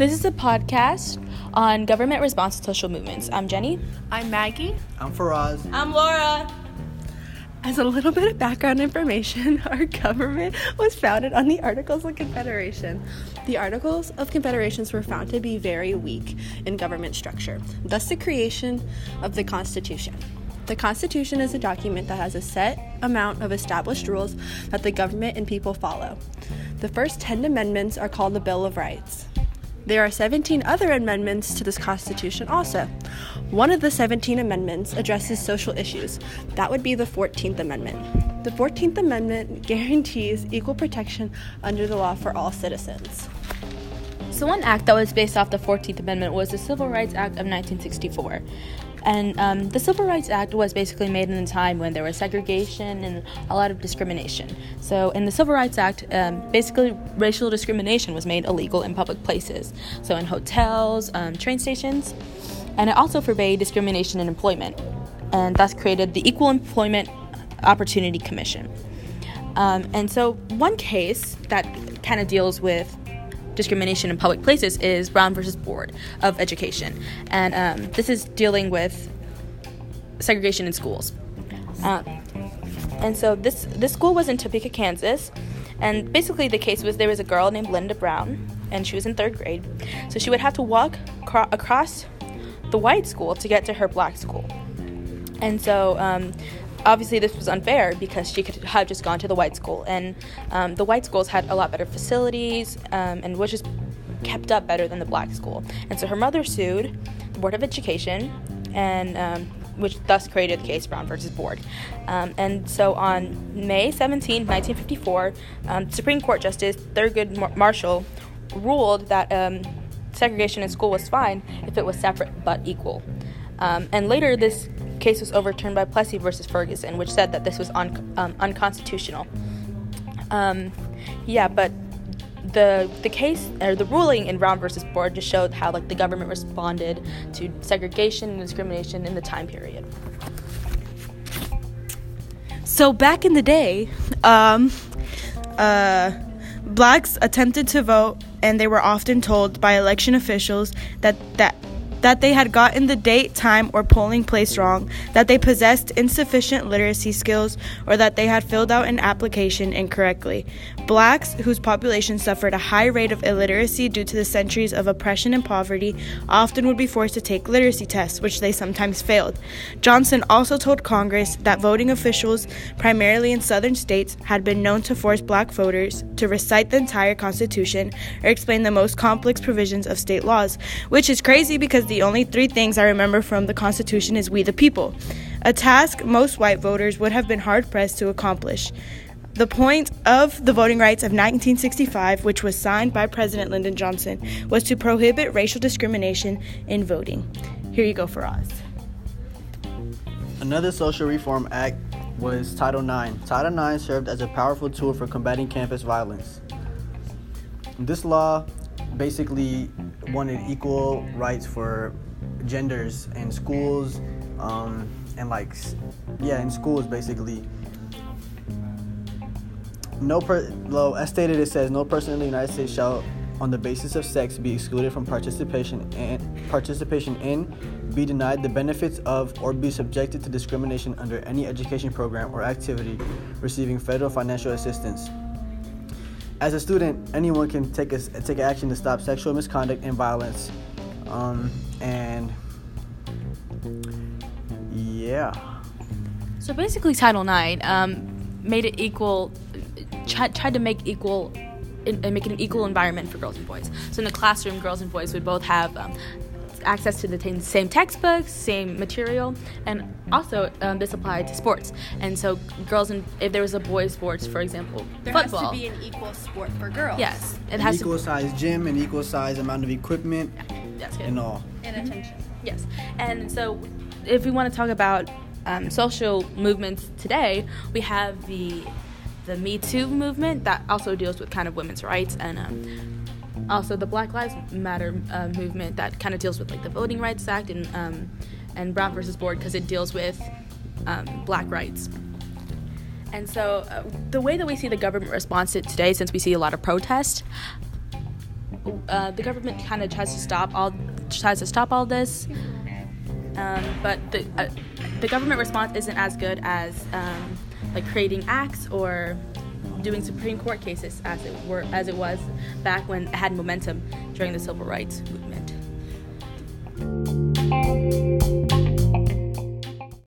This is a podcast on government response to social movements. I'm Jenny. I'm Maggie. I'm Faraz. I'm Laura. As a little bit of background information, our government was founded on the Articles of Confederation. The Articles of Confederations were found to be very weak in government structure, thus, the creation of the Constitution. The Constitution is a document that has a set amount of established rules that the government and people follow. The first 10 amendments are called the Bill of Rights. There are 17 other amendments to this Constitution also. One of the 17 amendments addresses social issues. That would be the 14th Amendment. The 14th Amendment guarantees equal protection under the law for all citizens. So, one act that was based off the 14th Amendment was the Civil Rights Act of 1964. And um, the Civil Rights Act was basically made in a time when there was segregation and a lot of discrimination. So, in the Civil Rights Act, um, basically racial discrimination was made illegal in public places. So, in hotels, um, train stations, and it also forbade discrimination in employment, and thus created the Equal Employment Opportunity Commission. Um, and so, one case that kind of deals with discrimination in public places is Brown versus Board of Education, and um, this is dealing with segregation in schools. Uh, and so this this school was in Topeka, Kansas, and basically the case was there was a girl named Linda Brown, and she was in third grade, so she would have to walk cro- across the white school to get to her black school, and so. Um, obviously this was unfair because she could have just gone to the white school and um, the white schools had a lot better facilities um, and was just kept up better than the black school. And so her mother sued the board of education and um, which thus created the case brown versus board. Um, and so on may 17 1954 um, supreme court justice thurgood Mar- marshall ruled that um, segregation in school was fine if it was separate but equal. And later this case was overturned by Plessy versus Ferguson, which said that this was un- um, unconstitutional. Um, yeah, but the the case or the ruling in Brown versus Board just showed how like the government responded to segregation and discrimination in the time period. So back in the day, um, uh, blacks attempted to vote, and they were often told by election officials that that that they had gotten the date, time, or polling place wrong, that they possessed insufficient literacy skills, or that they had filled out an application incorrectly. Blacks, whose population suffered a high rate of illiteracy due to the centuries of oppression and poverty, often would be forced to take literacy tests, which they sometimes failed. Johnson also told Congress that voting officials, primarily in southern states, had been known to force black voters to recite the entire Constitution or explain the most complex provisions of state laws, which is crazy because the only three things I remember from the Constitution is we the people, a task most white voters would have been hard pressed to accomplish. The point of the Voting Rights of 1965, which was signed by President Lyndon Johnson, was to prohibit racial discrimination in voting. Here you go Faraz. Another social reform act was Title IX. Title IX served as a powerful tool for combating campus violence. This law basically wanted equal rights for genders in schools um, and like yeah in schools basically. No per well, as stated it says no person in the united states shall on the basis of sex be excluded from participation and participation in be denied the benefits of or be subjected to discrimination under any education program or activity receiving federal financial assistance as a student, anyone can take a, take action to stop sexual misconduct and violence. Um, and yeah. So basically, Title IX um, made it equal, tried, to make equal, and make it an equal environment for girls and boys. So in the classroom, girls and boys would both have um, access to the same textbooks, same material, and also um, this applied to sports. And so, girls and if there was a boys' sports, for example, there football. has to be an equal sport for girls. Yes, it an has equal to, size gym, an equal size amount of equipment, That's good. and all. And mm-hmm. attention. Yes, and so if we want to talk about um, social movements today, we have the the Me Too movement that also deals with kind of women's rights and um, also the Black Lives Matter uh, movement that kind of deals with like the Voting Rights Act and um, and Brown versus Board because it deals with um, black rights. And so uh, the way that we see the government response to today, since we see a lot of protest, uh, the government kind of tries to stop all tries to stop all this, um, but the uh, the government response isn't as good as um, like creating acts or doing Supreme Court cases as it were as it was back when it had momentum during the civil rights movement.